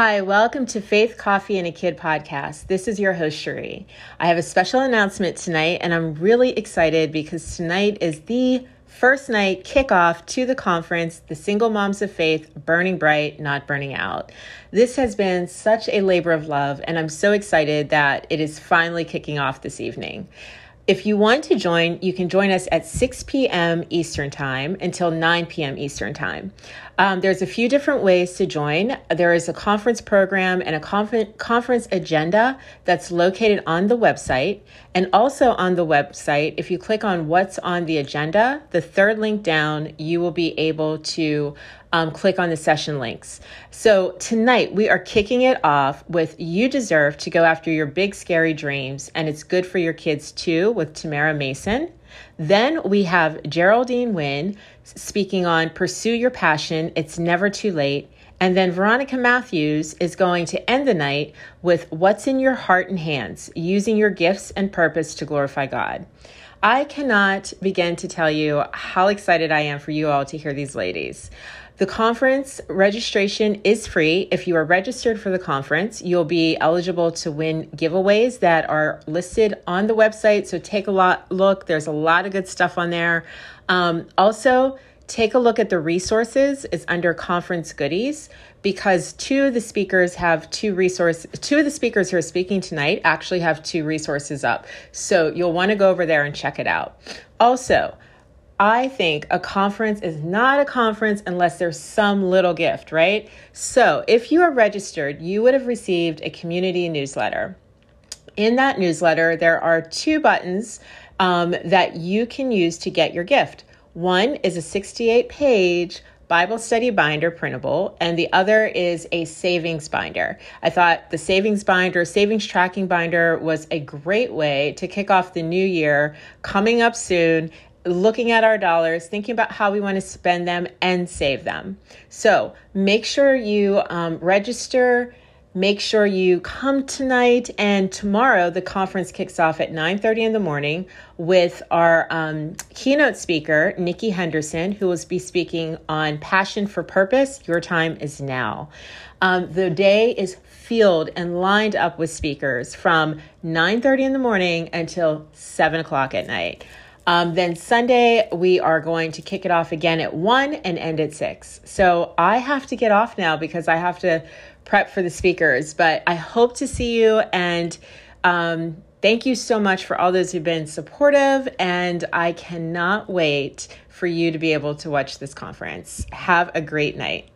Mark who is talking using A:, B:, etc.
A: Hi, welcome to Faith, Coffee, and a Kid podcast. This is your host, Cherie. I have a special announcement tonight, and I'm really excited because tonight is the first night kickoff to the conference, The Single Moms of Faith Burning Bright, Not Burning Out. This has been such a labor of love, and I'm so excited that it is finally kicking off this evening. If you want to join, you can join us at 6 p.m. Eastern Time until 9 p.m. Eastern Time. Um, there's a few different ways to join. There is a conference program and a conf- conference agenda that's located on the website. And also on the website, if you click on what's on the agenda, the third link down, you will be able to um, click on the session links. So tonight we are kicking it off with You Deserve to Go After Your Big Scary Dreams, and it's good for your kids too with Tamara Mason. Then we have Geraldine Wynn speaking on Pursue Your Passion, It's Never Too Late. And then Veronica Matthews is going to end the night with What's in Your Heart and Hands, using your gifts and purpose to glorify God. I cannot begin to tell you how excited I am for you all to hear these ladies. The conference registration is free. If you are registered for the conference, you'll be eligible to win giveaways that are listed on the website. So take a lot look. There's a lot of good stuff on there. Um, also, take a look at the resources. It's under conference goodies because two of the speakers have two resources. Two of the speakers who are speaking tonight actually have two resources up. So you'll want to go over there and check it out. Also, I think a conference is not a conference unless there's some little gift, right? So if you are registered, you would have received a community newsletter. In that newsletter, there are two buttons um, that you can use to get your gift. One is a 68 page Bible study binder printable, and the other is a savings binder. I thought the savings binder, savings tracking binder was a great way to kick off the new year coming up soon looking at our dollars, thinking about how we want to spend them and save them. So make sure you um, register. Make sure you come tonight and tomorrow. The conference kicks off at 9:30 in the morning with our um, keynote speaker Nikki Henderson, who will be speaking on passion for purpose. Your time is now. Um, the day is filled and lined up with speakers from 9:30 in the morning until 7 o'clock at night. Um, then Sunday, we are going to kick it off again at 1 and end at 6. So I have to get off now because I have to prep for the speakers. But I hope to see you and um, thank you so much for all those who've been supportive. And I cannot wait for you to be able to watch this conference. Have a great night.